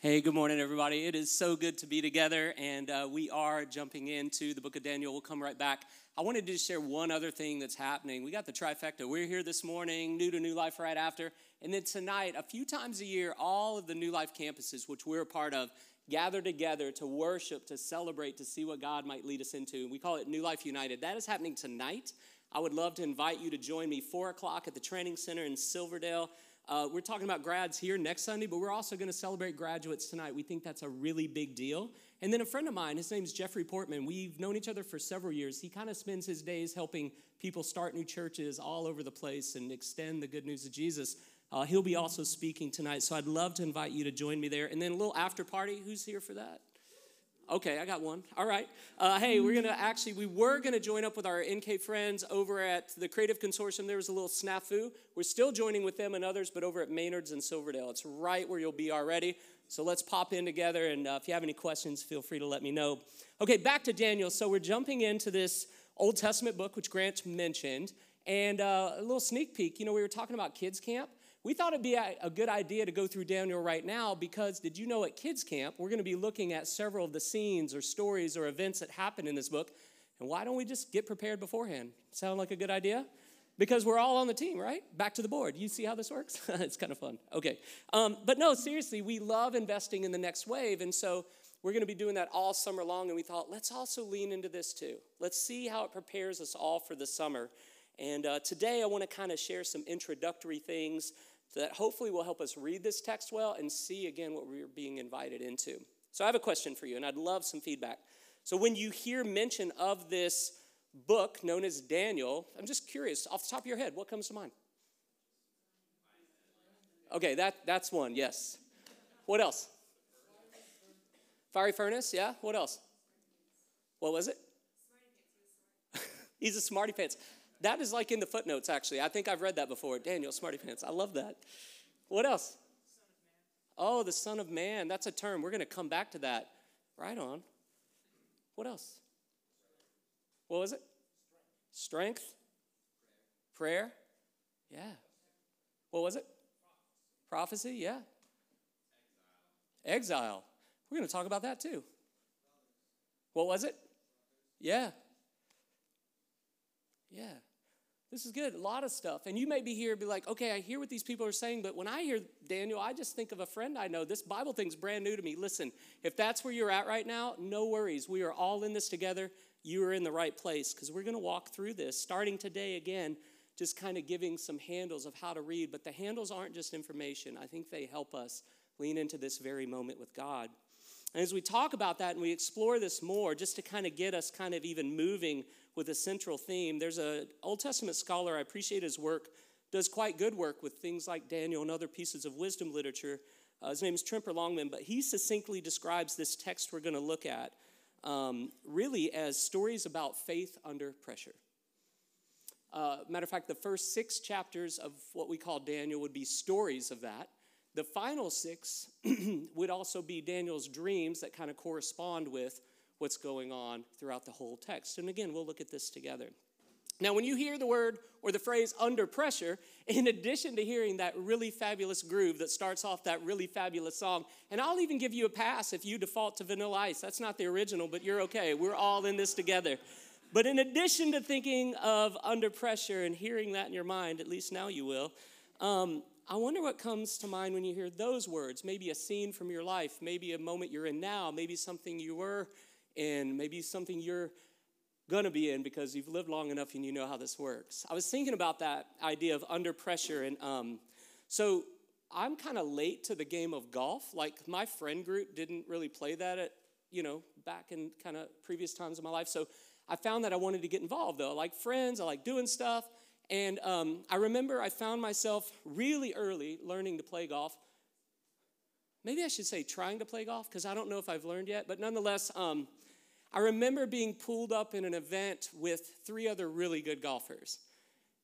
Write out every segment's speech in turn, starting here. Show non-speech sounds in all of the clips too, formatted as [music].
Hey, good morning, everybody. It is so good to be together, and uh, we are jumping into the book of Daniel. We'll come right back. I wanted to share one other thing that's happening. We got the trifecta. We're here this morning, new to New Life right after. And then tonight, a few times a year, all of the New Life campuses, which we're a part of, gather together to worship, to celebrate, to see what God might lead us into. We call it New Life United. That is happening tonight. I would love to invite you to join me 4 o'clock at the Training Center in Silverdale. Uh, we're talking about grads here next Sunday, but we're also going to celebrate graduates tonight. We think that's a really big deal. And then a friend of mine, his name's Jeffrey Portman. We've known each other for several years. He kind of spends his days helping people start new churches all over the place and extend the good news of Jesus. Uh, he'll be also speaking tonight, so I'd love to invite you to join me there. And then a little after party. Who's here for that? Okay, I got one. All right. Uh, hey, we're gonna [laughs] actually we were gonna join up with our NK friends over at the Creative Consortium. There was a little snafu. We're still joining with them and others, but over at Maynard's in Silverdale. It's right where you'll be already. So let's pop in together. And uh, if you have any questions, feel free to let me know. Okay, back to Daniel. So we're jumping into this Old Testament book, which Grant mentioned, and uh, a little sneak peek. You know, we were talking about kids camp. We thought it'd be a, good idea to go through Daniel right now because did you know at Kids Camp, we're going to be looking at several of the scenes or stories or events that happen in this book. And why don't we just get prepared beforehand? Sound like a good idea? Because we're all on the team, right? Back to the board. You see how this works? [laughs] it's kind of fun. Okay. Um, but no, seriously, we love investing in the next wave. And so we're going to be doing that all summer long. And we thought, let's also lean into this too. Let's see how it prepares us all for the summer. And uh, today I want to kind of share some introductory things that hopefully will help us read this text well and see again what we're being invited into. So I have a question for you, and I'd love some feedback. So when you hear mention of this book known as Daniel, I'm just curious, off the top of your head, what comes to mind? Okay, that, that's one, yes. What else? Fiery furnace, yeah. What else? What was it? [laughs] He's a smarty pants. That is like in the footnotes, actually. I think I've read that before. Daniel, smarty pants. I love that. What else? Oh, the Son of Man. That's a term. We're going to come back to that. Right on. What else? What was it? Strength. Prayer. Yeah. What was it? Prophecy. Yeah. Exile. We're going to talk about that too. What was it? Yeah. Yeah. This is good. A lot of stuff. And you may be here and be like, okay, I hear what these people are saying, but when I hear Daniel, I just think of a friend I know. This Bible thing's brand new to me. Listen, if that's where you're at right now, no worries. We are all in this together. You are in the right place because we're going to walk through this starting today again, just kind of giving some handles of how to read. But the handles aren't just information, I think they help us lean into this very moment with God. And as we talk about that and we explore this more, just to kind of get us kind of even moving with a central theme. There's an Old Testament scholar, I appreciate his work, does quite good work with things like Daniel and other pieces of wisdom literature. Uh, his name is Tremper Longman, but he succinctly describes this text we're going to look at um, really as stories about faith under pressure. Uh, matter of fact, the first six chapters of what we call Daniel would be stories of that. The final six [clears throat] would also be Daniel's dreams that kind of correspond with what's going on throughout the whole text. And again, we'll look at this together. Now, when you hear the word or the phrase under pressure, [laughs] in addition to hearing that really fabulous groove that starts off that really fabulous song, and I'll even give you a pass if you default to Vanilla Ice. That's not the original, but you're okay. We're all in this together. But in addition to thinking of under pressure and hearing that in your mind, at least now you will, um, I wonder what comes to mind when you hear those words. Maybe a scene from your life, maybe a moment you're in now, maybe something you were and maybe something you're going to be in because you've lived long enough and you know how this works. I was thinking about that idea of under pressure. And um, so I'm kind of late to the game of golf. Like my friend group didn't really play that at, you know, back in kind of previous times of my life. So I found that I wanted to get involved though. I like friends, I like doing stuff. And um, I remember I found myself really early learning to play golf. Maybe I should say trying to play golf because I don't know if I've learned yet. But nonetheless, um, I remember being pulled up in an event with three other really good golfers.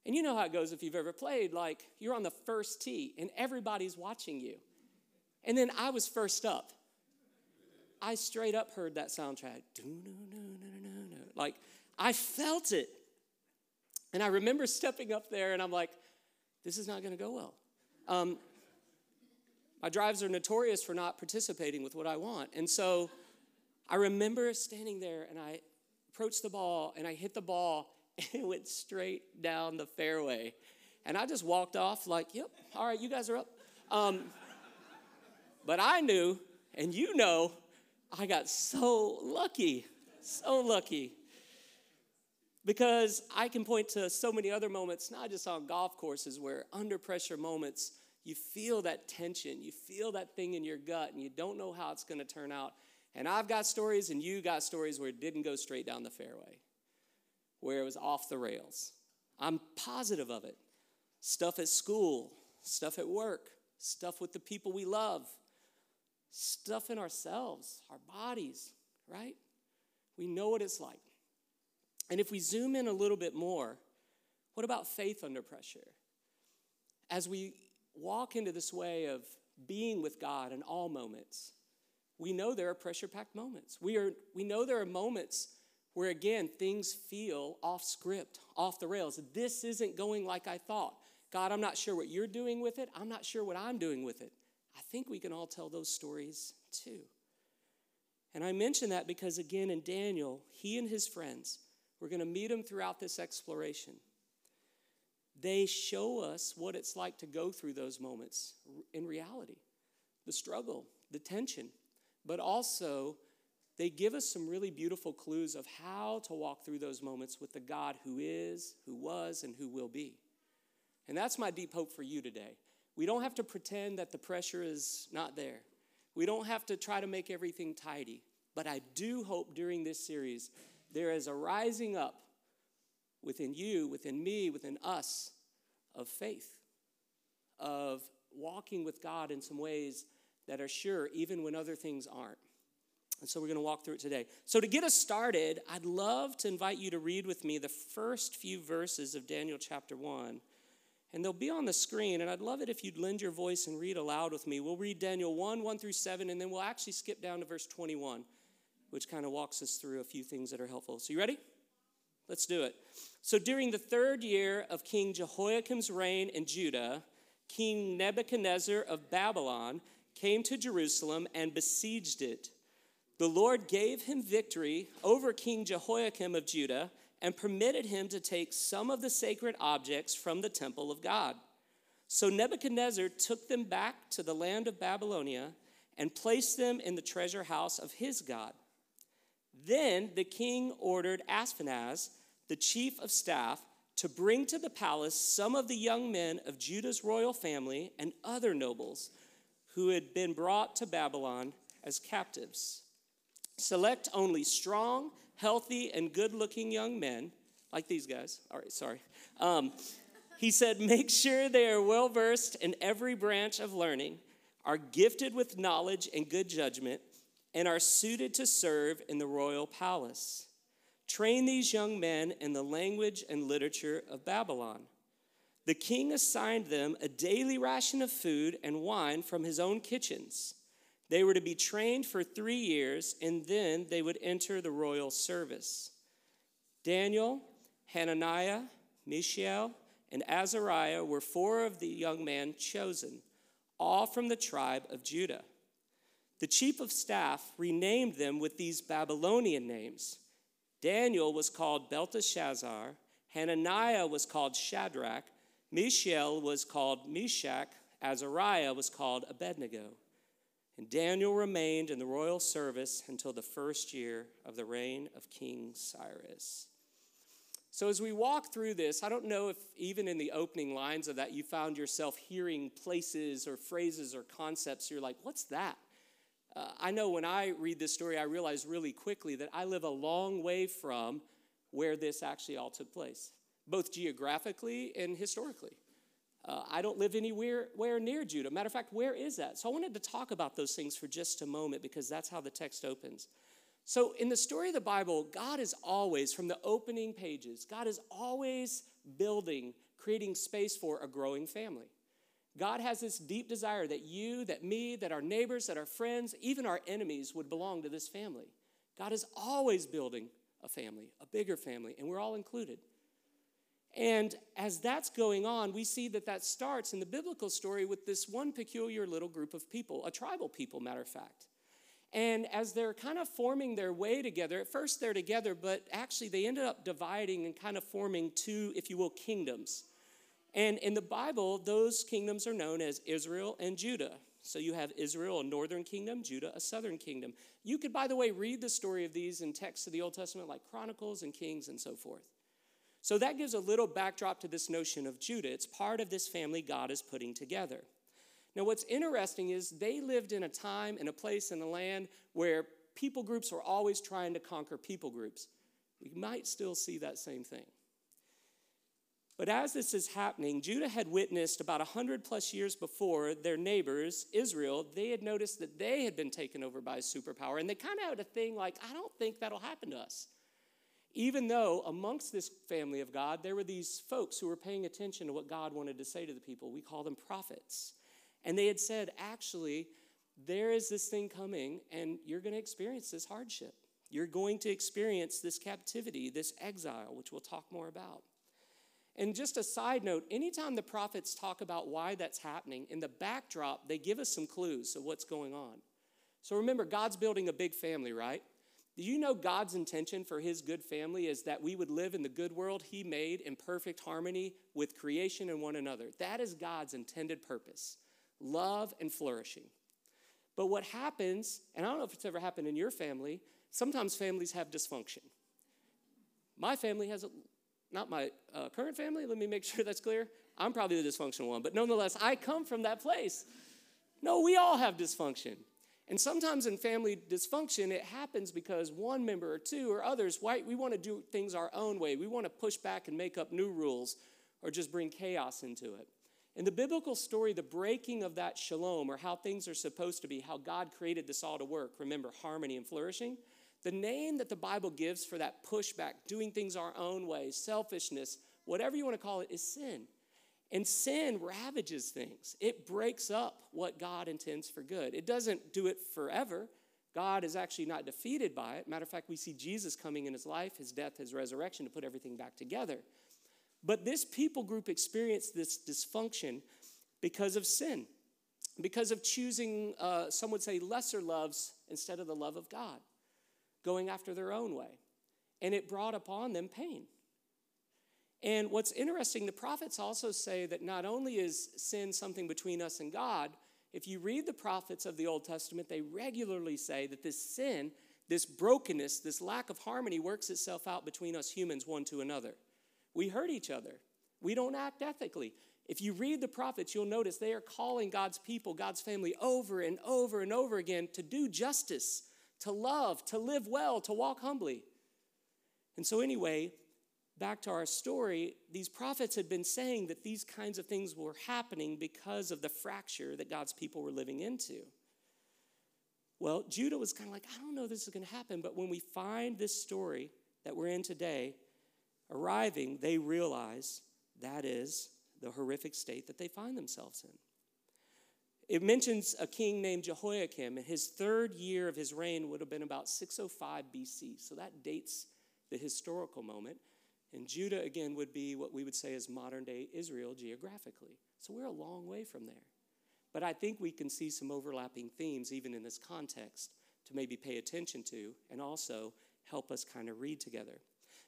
And you know how it goes if you've ever played, like you're on the first tee and everybody's watching you. And then I was first up. I straight up heard that soundtrack. Like I felt it. And I remember stepping up there and I'm like, this is not going to go well. Um, My drives are notorious for not participating with what I want. And so I remember standing there and I approached the ball and I hit the ball [laughs] and it went straight down the fairway. And I just walked off like, yep, all right, you guys are up. Um, but I knew, and you know, I got so lucky, so lucky. Because I can point to so many other moments, not just on golf courses, where under pressure moments, you feel that tension, you feel that thing in your gut, and you don't know how it's gonna turn out. And I've got stories, and you got stories where it didn't go straight down the fairway, where it was off the rails. I'm positive of it. Stuff at school, stuff at work, stuff with the people we love, stuff in ourselves, our bodies, right? We know what it's like. And if we zoom in a little bit more, what about faith under pressure? As we walk into this way of being with God in all moments, we know there are pressure packed moments. We, are, we know there are moments where, again, things feel off script, off the rails. This isn't going like I thought. God, I'm not sure what you're doing with it. I'm not sure what I'm doing with it. I think we can all tell those stories too. And I mention that because, again, in Daniel, he and his friends, we're going to meet them throughout this exploration. They show us what it's like to go through those moments in reality the struggle, the tension, but also they give us some really beautiful clues of how to walk through those moments with the God who is, who was, and who will be. And that's my deep hope for you today. We don't have to pretend that the pressure is not there. We don't have to try to make everything tidy. But I do hope during this series there is a rising up within you, within me, within us of faith, of walking with God in some ways that are sure, even when other things aren't. And so we're going to walk through it today. So, to get us started, I'd love to invite you to read with me the first few verses of Daniel chapter 1 and they'll be on the screen. And I'd love it if you'd lend your voice and read aloud with me. We'll read Daniel 1, 1 through 7, and then we'll actually skip down to verse 21, which kind of walks us through a few things that are helpful. So, you ready? Let's do it. So, during the third year of King Jehoiakim's reign in Judah, King Nebuchadnezzar of Babylon came to Jerusalem and besieged it. The Lord gave him victory over King Jehoiakim of Judah and permitted him to take some of the sacred objects from the temple of God. So Nebuchadnezzar took them back to the land of Babylonia and placed them in the treasure house of his God. Then the king ordered Ashpenaz, the chief of staff, to bring to the palace some of the young men of Judah's royal family and other nobles who had been brought to Babylon as captives. Select only strong healthy and good looking young men, like these guys. All right, sorry. Um, he said, Make sure they are well versed in every branch of learning, are gifted with knowledge and good judgment, and are suited to serve in the royal palace. Train these young men in the language and literature of Babylon. The king assigned them a daily ration of food and wine from his own kitchens. They were to be trained for three years, and then they would enter the royal service. Daniel, Hananiah, Mishael, and Azariah were four of the young men chosen, all from the tribe of Judah. The chief of staff renamed them with these Babylonian names. Daniel was called Belteshazzar, Hananiah was called Shadrach, Mishael was called Meshach, Azariah was called Abednego. And Daniel remained in the royal service until the first year of the reign of King Cyrus. So, as we walk through this, I don't know if even in the opening lines of that you found yourself hearing places or phrases or concepts. You're like, what's that? Uh, I know when I read this story, I realize really quickly that I live a long way from where this actually all took place, both geographically and historically. Uh, I don't live anywhere where near Judah. Matter of fact, where is that? So I wanted to talk about those things for just a moment because that's how the text opens. So, in the story of the Bible, God is always, from the opening pages, God is always building, creating space for a growing family. God has this deep desire that you, that me, that our neighbors, that our friends, even our enemies would belong to this family. God is always building a family, a bigger family, and we're all included. And as that's going on, we see that that starts in the biblical story with this one peculiar little group of people, a tribal people, matter of fact. And as they're kind of forming their way together, at first they're together, but actually they ended up dividing and kind of forming two, if you will, kingdoms. And in the Bible, those kingdoms are known as Israel and Judah. So you have Israel, a northern kingdom, Judah, a southern kingdom. You could, by the way, read the story of these in texts of the Old Testament like Chronicles and Kings and so forth. So that gives a little backdrop to this notion of Judah. It's part of this family God is putting together. Now, what's interesting is they lived in a time and a place and a land where people groups were always trying to conquer people groups. We might still see that same thing. But as this is happening, Judah had witnessed about 100 plus years before their neighbors, Israel, they had noticed that they had been taken over by a superpower. And they kind of had a thing like, I don't think that'll happen to us. Even though amongst this family of God, there were these folks who were paying attention to what God wanted to say to the people. We call them prophets. And they had said, actually, there is this thing coming, and you're going to experience this hardship. You're going to experience this captivity, this exile, which we'll talk more about. And just a side note, anytime the prophets talk about why that's happening, in the backdrop, they give us some clues of what's going on. So remember, God's building a big family, right? Do you know God's intention for his good family is that we would live in the good world he made in perfect harmony with creation and one another? That is God's intended purpose love and flourishing. But what happens, and I don't know if it's ever happened in your family, sometimes families have dysfunction. My family has a not my uh, current family, let me make [laughs] sure that's clear. I'm probably the dysfunctional one, but nonetheless, I come from that place. No, we all have dysfunction. And sometimes in family dysfunction, it happens because one member or two or others, white, we want to do things our own way. We want to push back and make up new rules or just bring chaos into it. In the biblical story, the breaking of that shalom, or how things are supposed to be, how God created this all to work, remember, harmony and flourishing, the name that the Bible gives for that pushback, doing things our own way, selfishness, whatever you want to call it, is sin. And sin ravages things. It breaks up what God intends for good. It doesn't do it forever. God is actually not defeated by it. Matter of fact, we see Jesus coming in his life, his death, his resurrection to put everything back together. But this people group experienced this dysfunction because of sin, because of choosing, uh, some would say, lesser loves instead of the love of God going after their own way. And it brought upon them pain. And what's interesting, the prophets also say that not only is sin something between us and God, if you read the prophets of the Old Testament, they regularly say that this sin, this brokenness, this lack of harmony works itself out between us humans one to another. We hurt each other, we don't act ethically. If you read the prophets, you'll notice they are calling God's people, God's family, over and over and over again to do justice, to love, to live well, to walk humbly. And so, anyway, back to our story, these prophets had been saying that these kinds of things were happening because of the fracture that God's people were living into. Well, Judah was kind of like, I don't know this is going to happen, but when we find this story that we're in today arriving, they realize that is the horrific state that they find themselves in. It mentions a king named Jehoiakim, and his third year of his reign would have been about 605 BC. So that dates the historical moment. And Judah, again, would be what we would say is modern day Israel geographically. So we're a long way from there. But I think we can see some overlapping themes, even in this context, to maybe pay attention to and also help us kind of read together.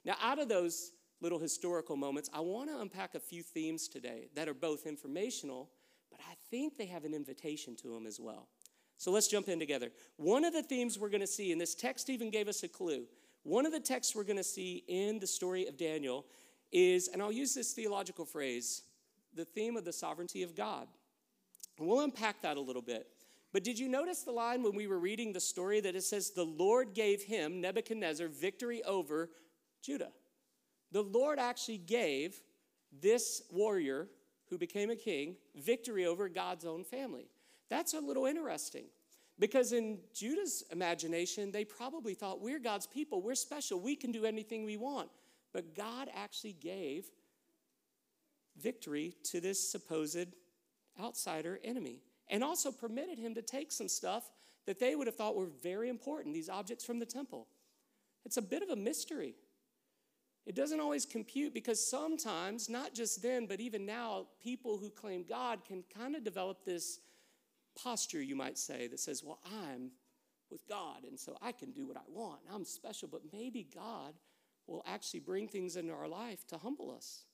Now, out of those little historical moments, I want to unpack a few themes today that are both informational but I think they have an invitation to them as well. So let's jump in together. One of the themes we're going to see, and this text even gave us a clue, one of the texts we're going to see in the story of Daniel is, and I'll use this theological phrase, the theme of the sovereignty of God. We'll unpack that a little bit. But did you notice the line when we were reading the story that it says, The Lord gave him, Nebuchadnezzar, victory over Judah? The Lord actually gave this warrior who became a king, victory over God's own family. That's a little interesting because in Judah's imagination, they probably thought, we're God's people, we're special, we can do anything we want. But God actually gave victory to this supposed outsider enemy and also permitted him to take some stuff that they would have thought were very important, these objects from the temple. It's a bit of a mystery. It doesn't always compute because sometimes, not just then, but even now, people who claim God can kind of develop this posture, you might say, that says, Well, I'm with God, and so I can do what I want. I'm special, but maybe God will actually bring things into our life to humble us.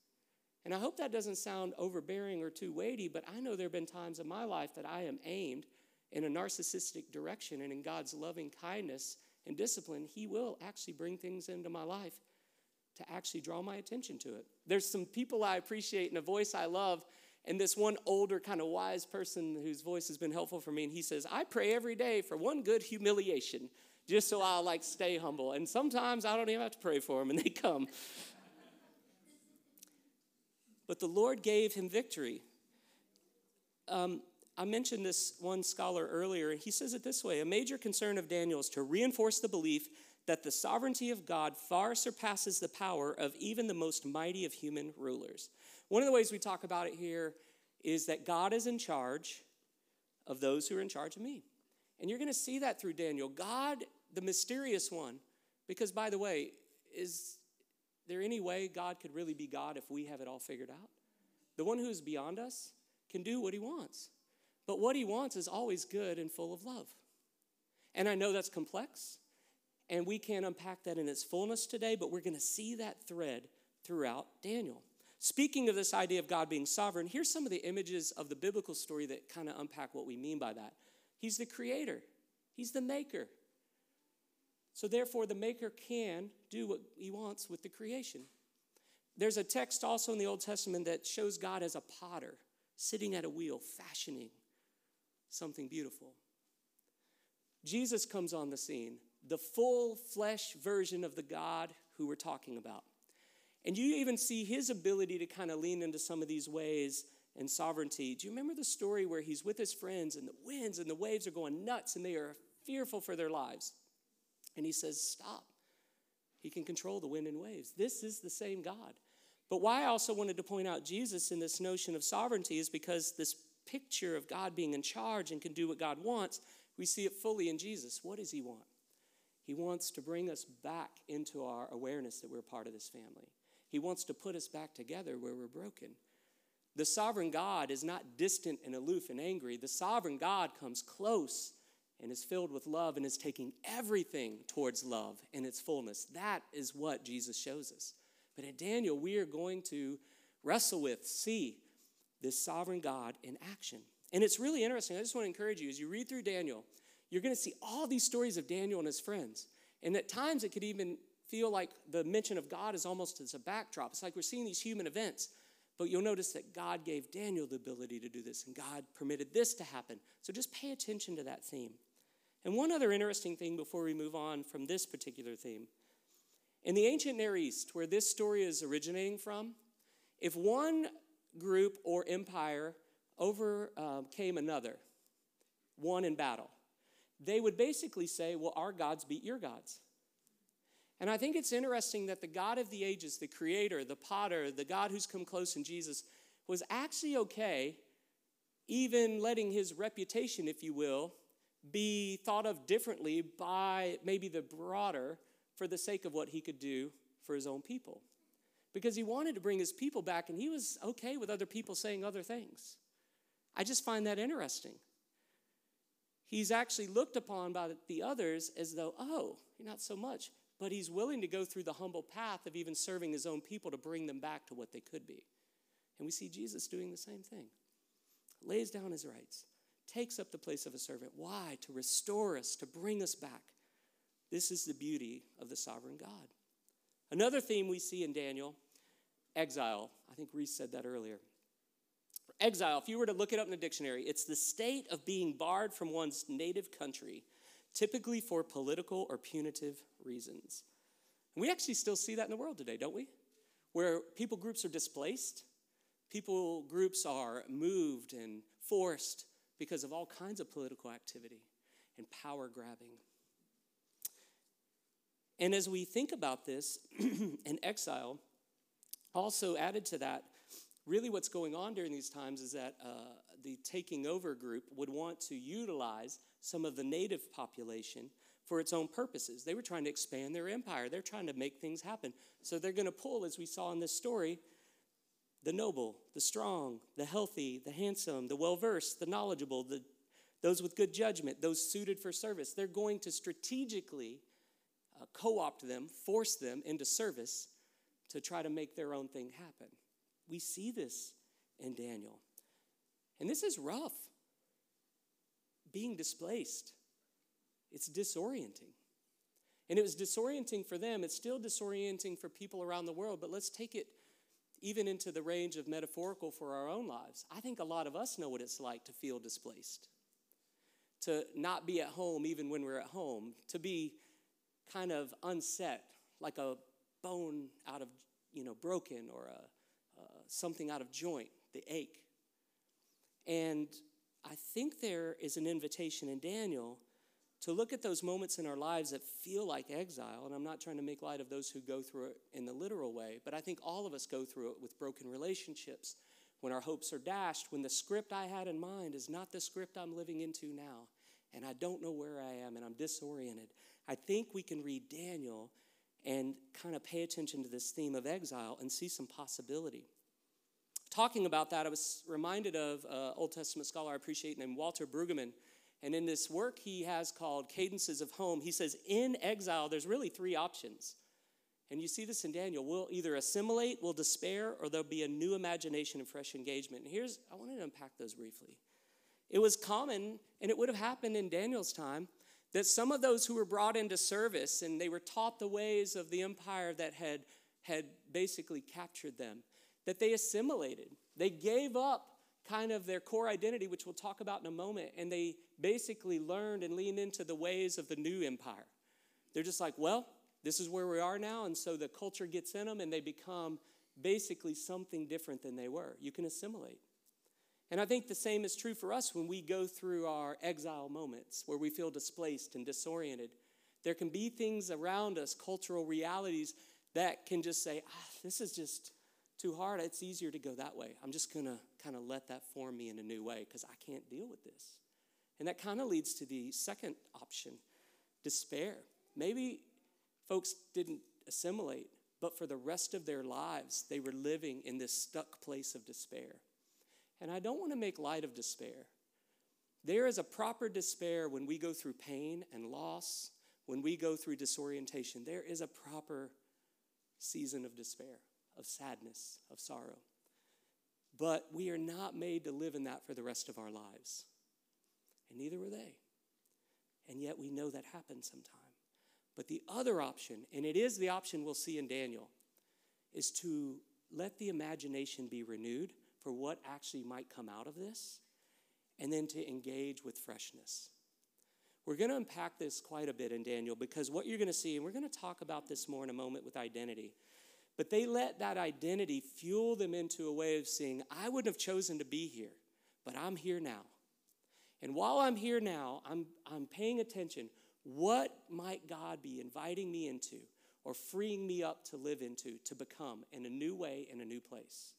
And I hope that doesn't sound overbearing or too weighty, but I know there have been times in my life that I am aimed in a narcissistic direction, and in God's loving kindness and discipline, He will actually bring things into my life to actually draw my attention to it. There's some people I appreciate and a voice I love, and this one older, kind of wise person whose voice has been helpful for me, and he says, I pray every day for one good humiliation just so I'll like stay humble. And sometimes I don't even have to pray for them, and they come. but the Lord gave him victory. Um, I mentioned this one scholar earlier, and he says it this way A major concern of Daniel is to reinforce the belief that the sovereignty of God far surpasses the power of even the most mighty of human rulers. One of the ways we talk about it here is that God is in charge of those who are in charge of me. And you're going to see that through Daniel. God, the mysterious one, because by the way, is there any way God could really be God if we have it all figured out? The one who is beyond us can do what he wants. But what he wants is always good and full of love. And I know that's complex, and we can't unpack that in its fullness today, but we're going to see that thread throughout Daniel. Speaking of this idea of God being sovereign, here's some of the images of the biblical story that kind of unpack what we mean by that. He's the creator, He's the maker. So, therefore, the maker can do what he wants with the creation. There's a text also in the Old Testament that shows God as a potter sitting at a wheel, fashioning something beautiful. Jesus comes on the scene the full flesh version of the God who we're talking about. And you even see his ability to kind of lean into some of these ways and sovereignty. Do you remember the story where he's with his friends and the winds and the waves are going nuts and they are fearful for their lives? And he says, Stop. He can control the wind and waves. This is the same God. But why I also wanted to point out Jesus in this notion of sovereignty is because this picture of God being in charge and can do what God wants, we see it fully in Jesus. What does he want? He wants to bring us back into our awareness that we're part of this family. He wants to put us back together where we're broken. The sovereign God is not distant and aloof and angry. The sovereign God comes close and is filled with love and is taking everything towards love in its fullness. That is what Jesus shows us. But in Daniel, we are going to wrestle with, see this sovereign God in action. And it's really interesting. I just want to encourage you as you read through Daniel, you're going to see all these stories of Daniel and his friends. And at times it could even feel like the mention of God is almost as a backdrop. It's like we're seeing these human events. But you'll notice that God gave Daniel the ability to do this, and God permitted this to happen. So just pay attention to that theme. And one other interesting thing before we move on from this particular theme. In the ancient Near East, where this story is originating from, if one group or empire overcame uh, another, won in battle, they would basically say, Well, our gods beat your gods. And I think it's interesting that the God of the ages, the creator, the potter, the God who's come close in Jesus, was actually okay, even letting his reputation, if you will, be thought of differently by maybe the broader for the sake of what he could do for his own people. Because he wanted to bring his people back, and he was okay with other people saying other things. I just find that interesting he's actually looked upon by the others as though, oh, not so much. But he's willing to go through the humble path of even serving his own people to bring them back to what they could be. And we see Jesus doing the same thing. Lays down his rights, takes up the place of a servant. Why? To restore us, to bring us back. This is the beauty of the sovereign God. Another theme we see in Daniel exile. I think Reese said that earlier. Exile, if you were to look it up in the dictionary, it's the state of being barred from one's native country, typically for political or punitive reasons. And we actually still see that in the world today, don't we? Where people groups are displaced, people groups are moved and forced because of all kinds of political activity and power grabbing. And as we think about this, [clears throat] and exile, also added to that really what's going on during these times is that uh, the taking over group would want to utilize some of the native population for its own purposes. They were trying to expand their empire, they're trying to make things happen. So they're going to pull, as we saw in this story, the noble, the strong, the healthy, the handsome, the well versed, the knowledgeable, the, those with good judgment, those suited for service. They're going to strategically uh, co opt them, force them into service to try to make their own thing happen. We see this in Daniel. And this is rough. Being displaced, it's disorienting. And it was disorienting for them. It's still disorienting for people around the world, but let's take it even into the range of metaphorical for our own lives. I think a lot of us know what it's like to feel displaced, to not be at home even when we're at home, to be kind of unset, like a bone out of, you know, broken or a, something out of joint, the ache. And I think there is an invitation in Daniel to look at those moments in our lives that feel like exile. And I'm not trying to make light of those who go through it in the literal way, but I think all of us go through it with broken relationships, when our hopes are dashed, when the script I had in mind is not the script I'm living into now, and I don't know where I am and I'm disoriented. I think we can read Daniel and kind of pay attention to this theme of exile and see some possibility. Talking about that, I was reminded of an Old Testament scholar I appreciate named Walter Brueggemann and in this work he has called Cadences of Home, he says, in exile, there's really three options. And you see this in Daniel. We'll either assimilate, we'll despair, or there'll be a new imagination and fresh engagement. And here's, I wanted to unpack those briefly. It was common, and it would have happened in Daniel's time, that some of those who were brought into service and they were taught the ways of the empire that had, had basically captured them, that they assimilated. They gave up kind of their core identity, which we'll talk about in a moment, and they basically learned and leaned into the ways of the new empire. They're just like, well, this is where we are now, and so the culture gets in them and they become basically something different than they were. You can assimilate. And I think the same is true for us when we go through our exile moments where we feel displaced and disoriented. There can be things around us, cultural realities, that can just say, ah, this is just too hard. It's easier to go that way. I'm just going to kind of let that form me in a new way because I can't deal with this. And that kind of leads to the second option despair. Maybe folks didn't assimilate, but for the rest of their lives, they were living in this stuck place of despair. And I don't want to make light of despair. There is a proper despair when we go through pain and loss, when we go through disorientation. There is a proper season of despair, of sadness, of sorrow. But we are not made to live in that for the rest of our lives. And neither were they. And yet we know that happens sometime. But the other option, and it is the option we'll see in Daniel, is to let the imagination be renewed for what actually might come out of this, and then to engage with freshness. We're going to unpack this quite a bit in Daniel because what you're going to see, and we're going to talk about this more in a moment with identity, but they let that identity fuel them into a way of seeing, I wouldn't have chosen to be here, but I'm here now. And while I'm here now, I'm, I'm paying attention. What might God be inviting me into or freeing me up to live into, to become in a new way, in a new place?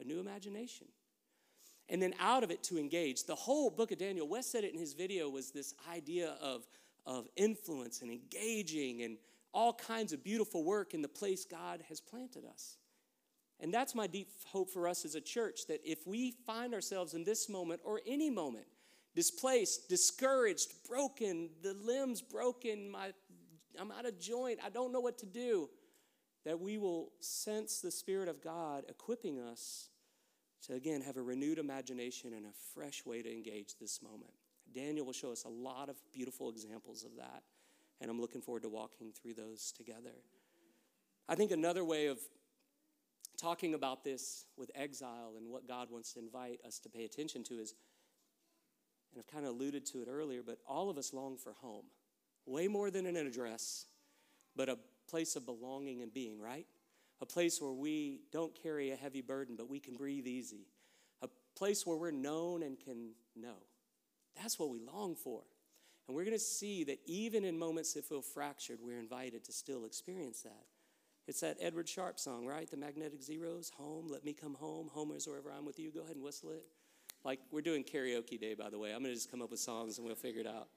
A new imagination. And then out of it to engage. The whole book of Daniel, Wes said it in his video, was this idea of, of influence and engaging and all kinds of beautiful work in the place God has planted us. And that's my deep hope for us as a church that if we find ourselves in this moment or any moment, displaced, discouraged, broken, the limbs broken, my, I'm out of joint, I don't know what to do, that we will sense the Spirit of God equipping us to again have a renewed imagination and a fresh way to engage this moment. Daniel will show us a lot of beautiful examples of that and I'm looking forward to walking through those together. I think another way of talking about this with exile and what God wants to invite us to pay attention to is, and I've kind of alluded to it earlier, but all of us long for home. Way more than an address, but a place of belonging and being, right? A place where we don't carry a heavy burden, but we can breathe easy. A place where we're known and can know. That's what we long for. And we're going to see that even in moments that feel fractured, we're invited to still experience that. It's that Edward Sharpe song, right? The Magnetic Zeros, Home, Let Me Come Home, Home is Wherever I'm With You. Go ahead and whistle it. Like, we're doing karaoke day, by the way. I'm going to just come up with songs and we'll figure it out.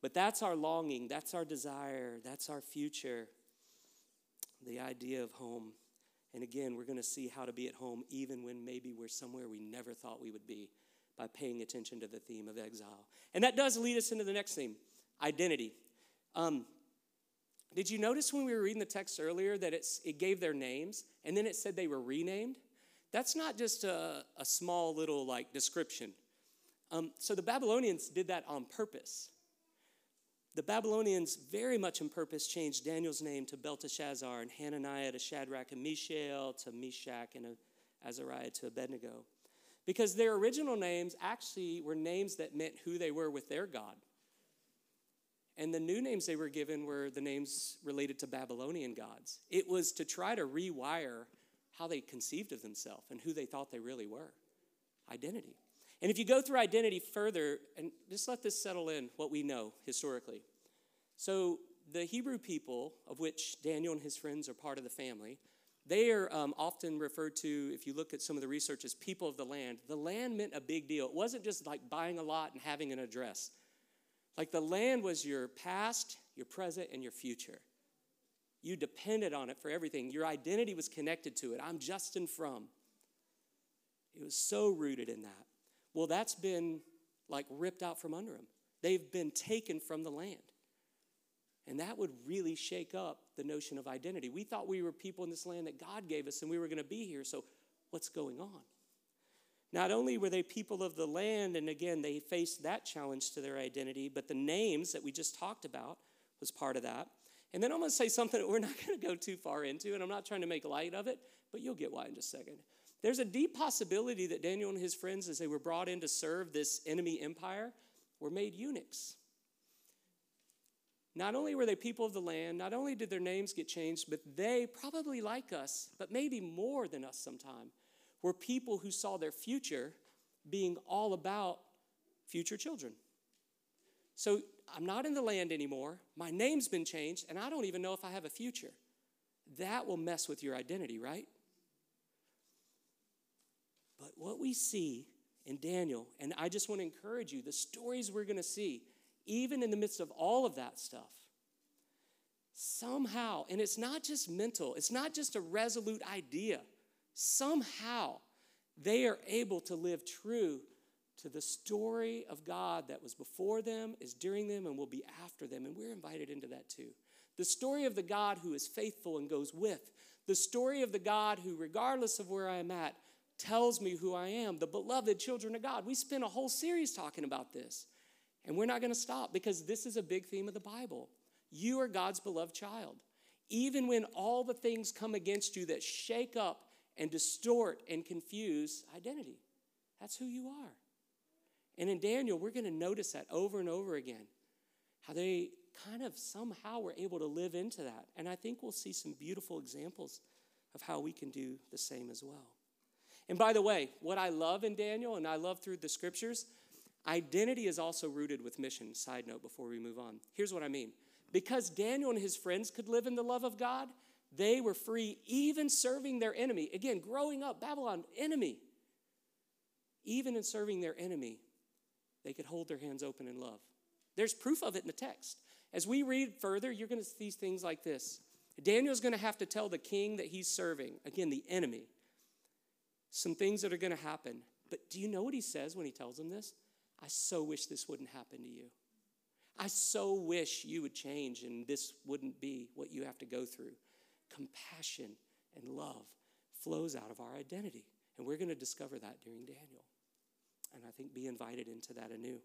But that's our longing, that's our desire, that's our future, the idea of home. And again, we're going to see how to be at home even when maybe we're somewhere we never thought we would be by paying attention to the theme of exile. And that does lead us into the next theme identity. Um, did you notice when we were reading the text earlier that it gave their names and then it said they were renamed? That's not just a, a small little like description. Um, so the Babylonians did that on purpose. The Babylonians very much on purpose changed Daniel's name to Belteshazzar and Hananiah to Shadrach and Mishael to Meshach and Azariah to Abednego. Because their original names actually were names that meant who they were with their God. And the new names they were given were the names related to Babylonian gods. It was to try to rewire how they conceived of themselves and who they thought they really were identity. And if you go through identity further, and just let this settle in what we know historically. So, the Hebrew people, of which Daniel and his friends are part of the family, they are um, often referred to, if you look at some of the research, as people of the land. The land meant a big deal. It wasn't just like buying a lot and having an address. Like the land was your past, your present, and your future. You depended on it for everything. Your identity was connected to it. I'm Justin from. It was so rooted in that. Well, that's been like ripped out from under them. They've been taken from the land. And that would really shake up the notion of identity. We thought we were people in this land that God gave us and we were going to be here. So, what's going on? Not only were they people of the land, and again, they faced that challenge to their identity, but the names that we just talked about was part of that. And then I'm going to say something that we're not [laughs] going to go too far into, and I'm not trying to make light of it, but you'll get why in just a second. There's a deep possibility that Daniel and his friends, as they were brought in to serve this enemy empire, were made eunuchs. Not only were they people of the land, not only did their names get changed, but they, probably like us, but maybe more than us sometime, were people who saw their future being all about future children. So I'm not in the land anymore. My name's been changed, and I don't even know if I have a future. That will mess with your identity, right? But what we see in Daniel, and I just want to encourage you, the stories we're going to see, even in the midst of all of that stuff, somehow, and it's not just mental, it's not just a resolute idea, somehow they are able to live true to the story of God that was before them, is during them, and will be after them. And we're invited into that too. The story of the God who is faithful and goes with, the story of the God who, regardless of where I am at, tells me who I am, the beloved children of God. We spent a whole series talking about this, and we're not going to stop because this is a big theme of the Bible. You are God's beloved child. Even when all the things come against you that shake up and distort and confuse identity, that's who you are. And in Daniel, we're going to notice that over and over again, how they kind of somehow were able to live into that. And I think we'll see some beautiful examples of how we can do the same as well. And by the way, what I love in Daniel and I love through the scriptures, identity is also rooted with mission. Side note before we move on. Here's what I mean. Because Daniel and his friends could live in the love of God, they were free even serving their enemy. Again, growing up, Babylon, enemy. Even in serving their enemy, they could hold their hands open in love. There's proof of it in the text. As we read further, you're going to see things like this. Daniel's going to have to tell the king that he's serving, again, the enemy, some things that are going to happen. But do you know what he says when he tells him this? I so wish this wouldn't happen to you. I so wish you would change and this wouldn't be what you have to go through. Compassion and love flows out of our identity. And we're going to discover that during Daniel. And I think be invited into that anew.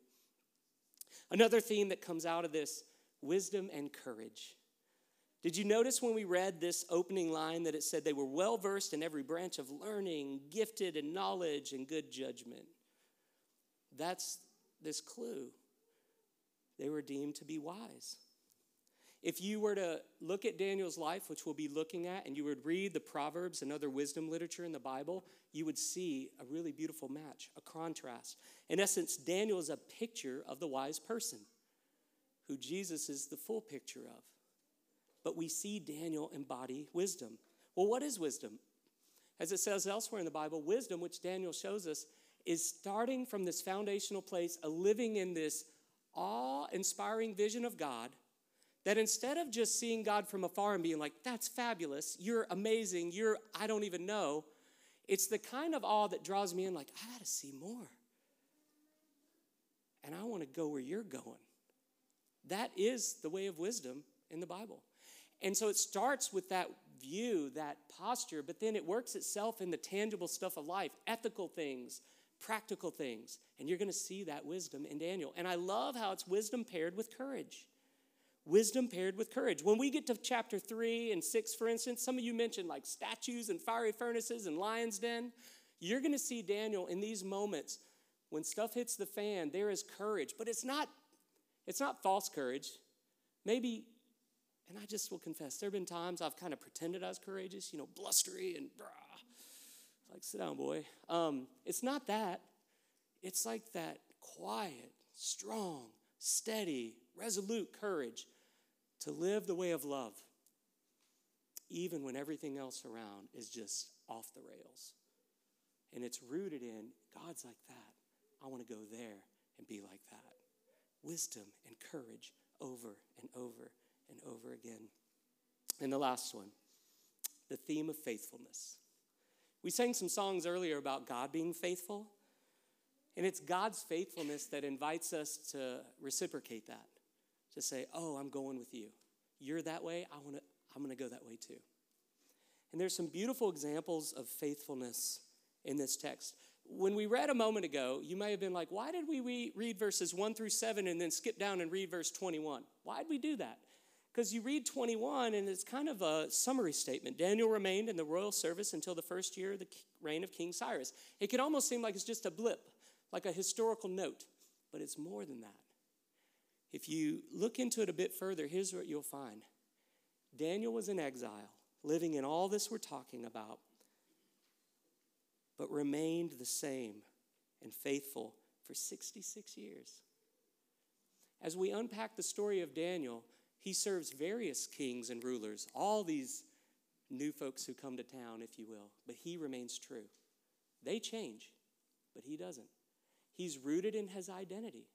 Another theme that comes out of this wisdom and courage. Did you notice when we read this opening line that it said they were well versed in every branch of learning, gifted in knowledge and good judgment? That's this clue. They were deemed to be wise. If you were to look at Daniel's life, which we'll be looking at, and you would read the Proverbs and other wisdom literature in the Bible, you would see a really beautiful match, a contrast. In essence, Daniel is a picture of the wise person who Jesus is the full picture of but we see Daniel embody wisdom. Well, what is wisdom? As it says elsewhere in the Bible, wisdom, which Daniel shows us, is starting from this foundational place of living in this awe inspiring vision of God that instead of just seeing God from afar and being like, that's fabulous, you're amazing, you're, I don't even know, it's the kind of awe that draws me in, like, I gotta see more. And I wanna go where you're going. That is the way of wisdom in the Bible. And so it starts with that view, that posture, but then it works itself in the tangible stuff of life, ethical things, practical things. And you're going to see that wisdom in Daniel. And I love how it's wisdom paired with courage. Wisdom paired with courage. When we get to chapter three and six, for instance, some of you mentioned like statues and fiery furnaces and lion's den. You're going to see Daniel in these moments when stuff hits the fan, there is courage, but it's not it's not false courage. Maybe and I just will confess, there have been times I've kind of pretended I was courageous, you know, blustery and brah. Like, sit down, boy. Um, it's not that. It's like that quiet, strong, steady, resolute courage to live the way of love, even when everything else around is just off the rails. And it's rooted in God's like that. I want to go there and be like that. Wisdom and courage over and over and over again. And the last one the theme of faithfulness. We sang some songs earlier about God being faithful, and it's God's faithfulness that invites us to reciprocate that. To say, "Oh, I'm going with you. You're that way, I want to I'm going to go that way too." And there's some beautiful examples of faithfulness in this text. When we read a moment ago, you may have been like, why did we read verses 1 through 7 and then skip down and read verse 21? Why did we do that? Because you read 21 and it's kind of a summary statement. Daniel remained in the royal service until the first year of the reign of King Cyrus. It can almost seem like it's just a blip, like a historical note, but it's more than that. If you look into it a bit further, here's what you'll find Daniel was in exile, living in all this we're talking about, but remained the same and faithful for 66 years. As we unpack the story of Daniel, he serves various kings and rulers, all these new folks who come to town, if you will, but he remains true. They change, but he doesn't. He's rooted in his identity.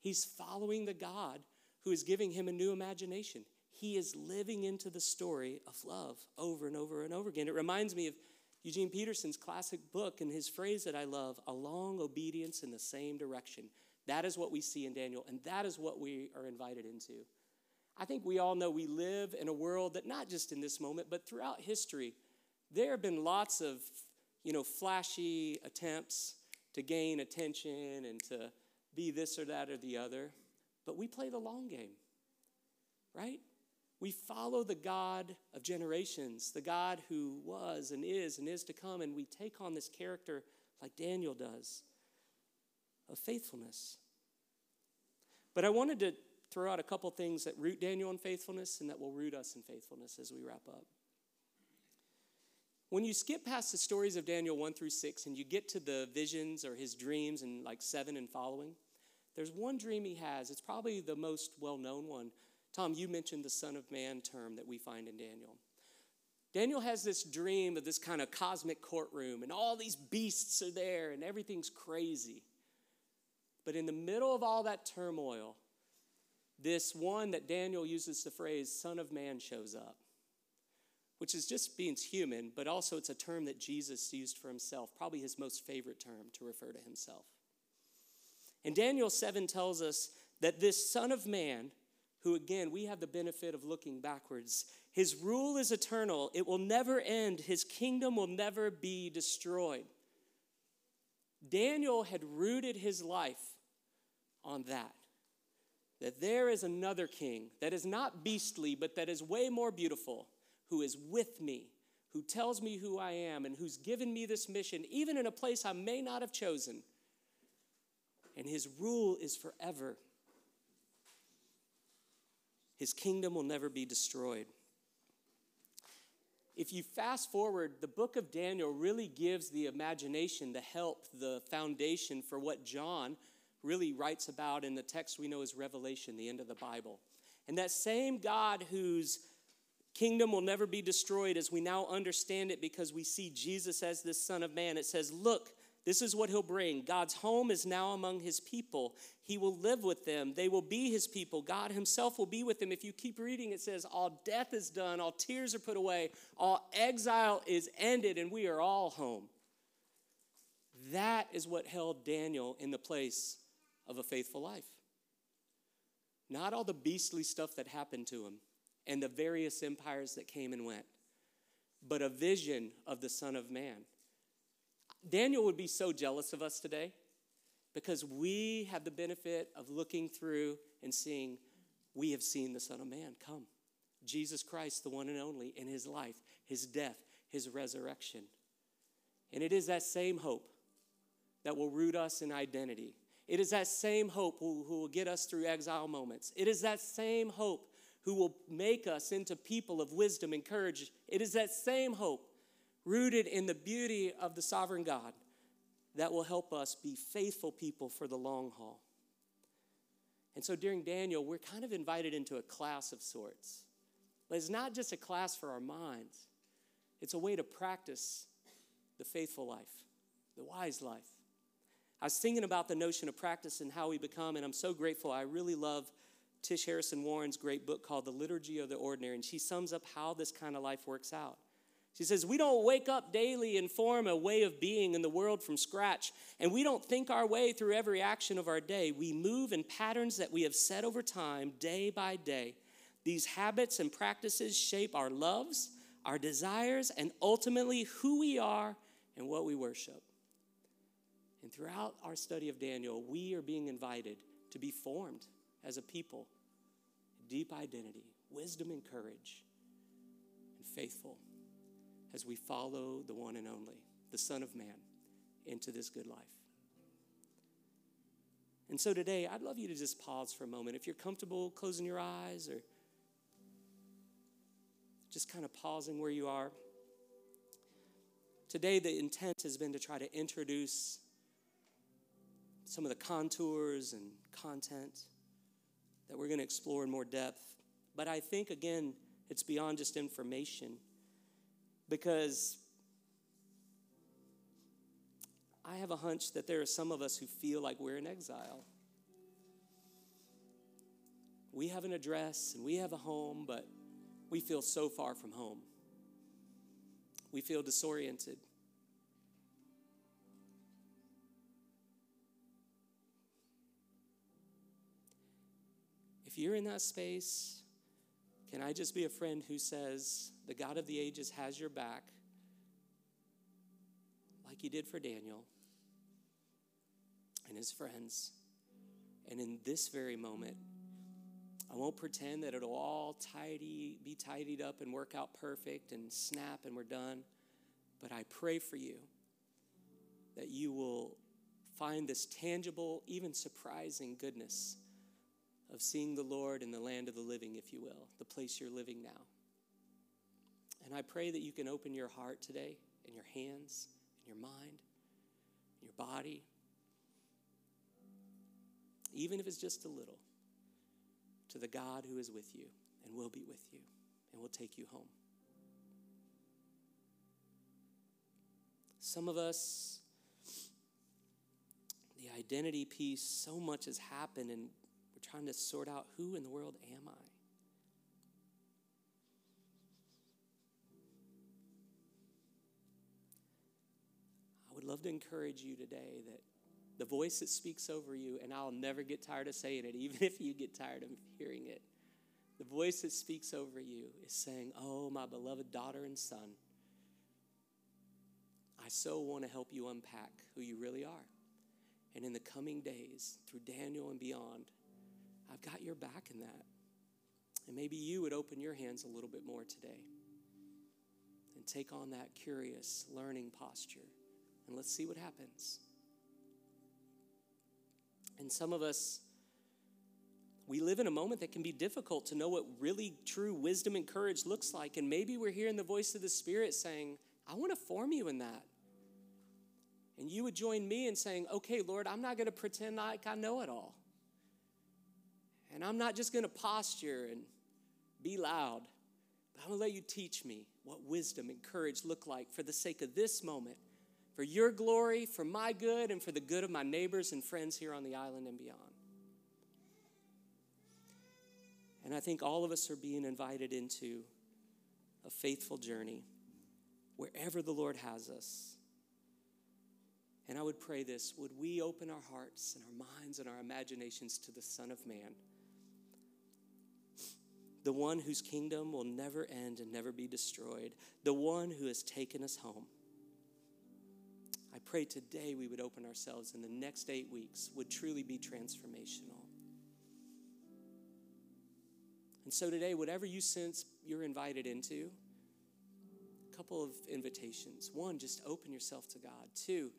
He's following the God who is giving him a new imagination. He is living into the story of love over and over and over again. It reminds me of Eugene Peterson's classic book and his phrase that I love a long obedience in the same direction. That is what we see in Daniel, and that is what we are invited into. I think we all know we live in a world that not just in this moment, but throughout history, there have been lots of, you know, flashy attempts to gain attention and to be this or that or the other. But we play the long game, right? We follow the God of generations, the God who was and is and is to come, and we take on this character like Daniel does of faithfulness. But I wanted to throw out a couple things that root Daniel in faithfulness and that will root us in faithfulness as we wrap up. When you skip past the stories of Daniel 1 through 6 and you get to the visions or his dreams in like 7 and following, there's one dream he has. It's probably the most well known one. Tom, you mentioned the Son of Man term that we find in Daniel. Daniel has this dream of this kind of cosmic courtroom, and all these beasts are there, and everything's crazy. But in the middle of all that turmoil, this one that Daniel uses the phrase, Son of Man, shows up, which is just being human, but also it's a term that Jesus used for himself, probably his most favorite term to refer to himself. And Daniel 7 tells us that this Son of Man, who again, we have the benefit of looking backwards, his rule is eternal, it will never end, his kingdom will never be destroyed. Daniel had rooted his life on that that there is another king that is not beastly, but that is way more beautiful, who is with me, who tells me who I am, and who's given me this mission, even in a place I may not have chosen. And his rule is forever. His kingdom will never be destroyed. If you fast forward, the book of Daniel really gives the imagination, the help, the foundation for what John really writes about in the text we know as Revelation, the end of the Bible. And that same God whose kingdom will never be destroyed as we now understand it because we see Jesus as this Son of Man, it says, Look, This is what he'll bring. God's home is now among his people. He will live with them. They will be his people. God himself will be with them. If you keep reading, it says, All death is done, all tears are put away, all exile is ended, and we are all home. That is what held Daniel in the place of a faithful life. Not all the beastly stuff that happened to him and the various empires that came and went, but a vision of the Son of Man Daniel would be so jealous of us today because we have the benefit of looking through and seeing, we have seen the Son of Man come. Jesus Christ, the one and only, in his life, his death, his resurrection. And it is that same hope that will root us in identity. It is that same hope who, who will get us through exile moments. It is that same hope who will make us into people of wisdom and courage. It is that same hope rooted in the beauty of the sovereign God that will help us be faithful people for the long haul. And so during Daniel, we're kind of invited into a class of sorts. But it's not just a class for our minds, it's a way to practice the faithful life, the wise life. I was thinking about the notion of practice and how we become, and I'm so grateful. I really love Tish Harrison Warren's great book called The Liturgy of the Ordinary, and she sums up how this kind of life works out. She says, We don't wake up daily and form a way of being in the world from scratch, and we don't think our way through every action of our day. We move in patterns that we have set over time, day by day. These habits and practices shape our loves, our desires, and ultimately who we are and what we worship. And throughout our study of Daniel, we are being invited to be formed as a people, deep identity, wisdom and courage, and faithful as we follow the one and only, the Son of Man, into this good life. And so today, I'd love you to just pause for a moment. If you're comfortable closing your eyes or just kind of pausing where you are. Today, the intent has been to try to introduce some of the contours and content that we're going to explore in more depth. But I think, again, it's beyond just information because I have a hunch that there are some of us who feel like we're in exile. We have an address and we have a home, but we feel so far from home. We feel disoriented. If you're in that space, can I just be a friend who says, the God of the ages has your back, like he did for Daniel and his friends? And in this very moment, I won't pretend that it'll all tidy, be tidied up and work out perfect and snap and we're done. But I pray for you that you will find this tangible, even surprising goodness of seeing the Lord in the land of the living, if you will, the place you're living now. And I pray that you can open your heart today, and your hands, and your mind, and your body, even if it's just a little, to the God who is with you and will be with you and will take you home. Some of us, the identity piece, so much has happened, and trying to sort out who in the world am I? I would love to encourage you today that the voice that speaks over you, and I'll never get tired of saying it, [laughs] even if you get tired of hearing it. The voice that speaks over you is saying, Oh, my beloved daughter and son, I so want to help you unpack who you really are. And in the coming days, through Daniel and beyond, I've got your back in that. And maybe you would open your hands a little bit more today and take on that curious learning posture. And let's see what happens. And some of us, we live in a moment that can be difficult to know what really true wisdom and courage looks like. And maybe we're hearing the voice of the Spirit saying, I want to form you in that. And you would join me in saying, okay, Lord, I'm not going to pretend like I know it all. And I'm not just going to posture and be loud, but I'm going to let you teach me what wisdom and courage look like for the sake of this moment for your glory, for my good, and for the good of my neighbors and friends here on the island and beyond. And I think all of us are being invited into a faithful journey wherever the Lord has us. And I would pray this would we open our hearts and our minds and our imaginations to the Son of Man, the one whose kingdom will never end and never be destroyed, the one who has taken us home. I pray today we would open ourselves and the next eight weeks would truly be transformational. And so today, whatever you sense you're invited into, a couple of invitations. One, just open yourself to God. Two,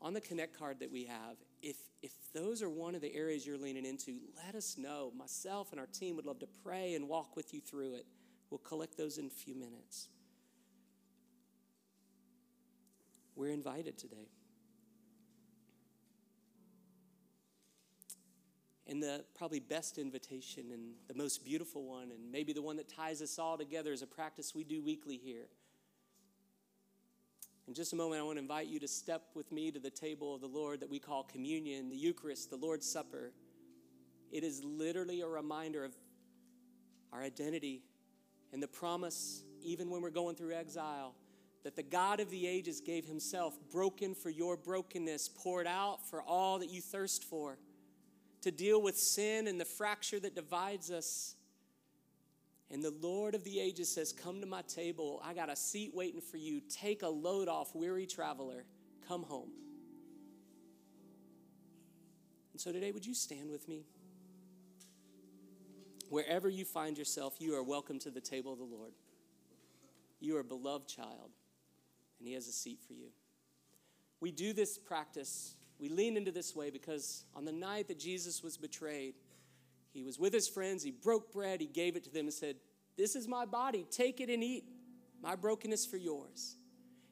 on the connect card that we have if if those are one of the areas you're leaning into let us know. Myself and our team would love to pray and walk with you through it. We'll collect those in a few minutes. We're invited today. And the probably best invitation and the most beautiful one and maybe the one that ties us all together is a practice we do weekly here in just a moment, I want to invite you to step with me to the table of the Lord that we call communion, the Eucharist, the Lord's Supper. It is literally a reminder of our identity and the promise, even when we're going through exile, that the God of the ages gave himself broken for your brokenness, poured out for all that you thirst for, to deal with sin and the fracture that divides us and the Lord of the ages says, Come to my table. I got a seat waiting for you. Take a load off, weary traveler. Come home. And so today, would you stand with me? Wherever you find yourself, you are welcome to the table of the Lord. You are a beloved child, and He has a seat for you. We do this practice, we lean into this way because on the night that Jesus was betrayed, he was with his friends. He broke bread. He gave it to them and said, This is my body. Take it and eat. My brokenness for yours.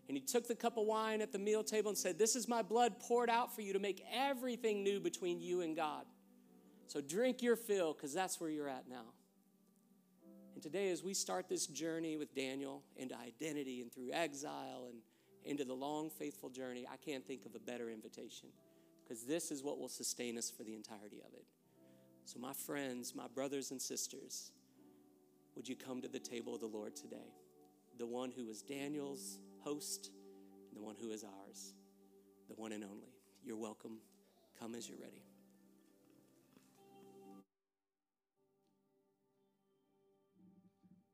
And he took the cup of wine at the meal table and said, This is my blood poured out for you to make everything new between you and God. So drink your fill because that's where you're at now. And today, as we start this journey with Daniel into identity and through exile and into the long, faithful journey, I can't think of a better invitation because this is what will sustain us for the entirety of it. So, my friends, my brothers and sisters, would you come to the table of the Lord today? The one who is Daniel's host, and the one who is ours, the one and only. You're welcome. Come as you're ready.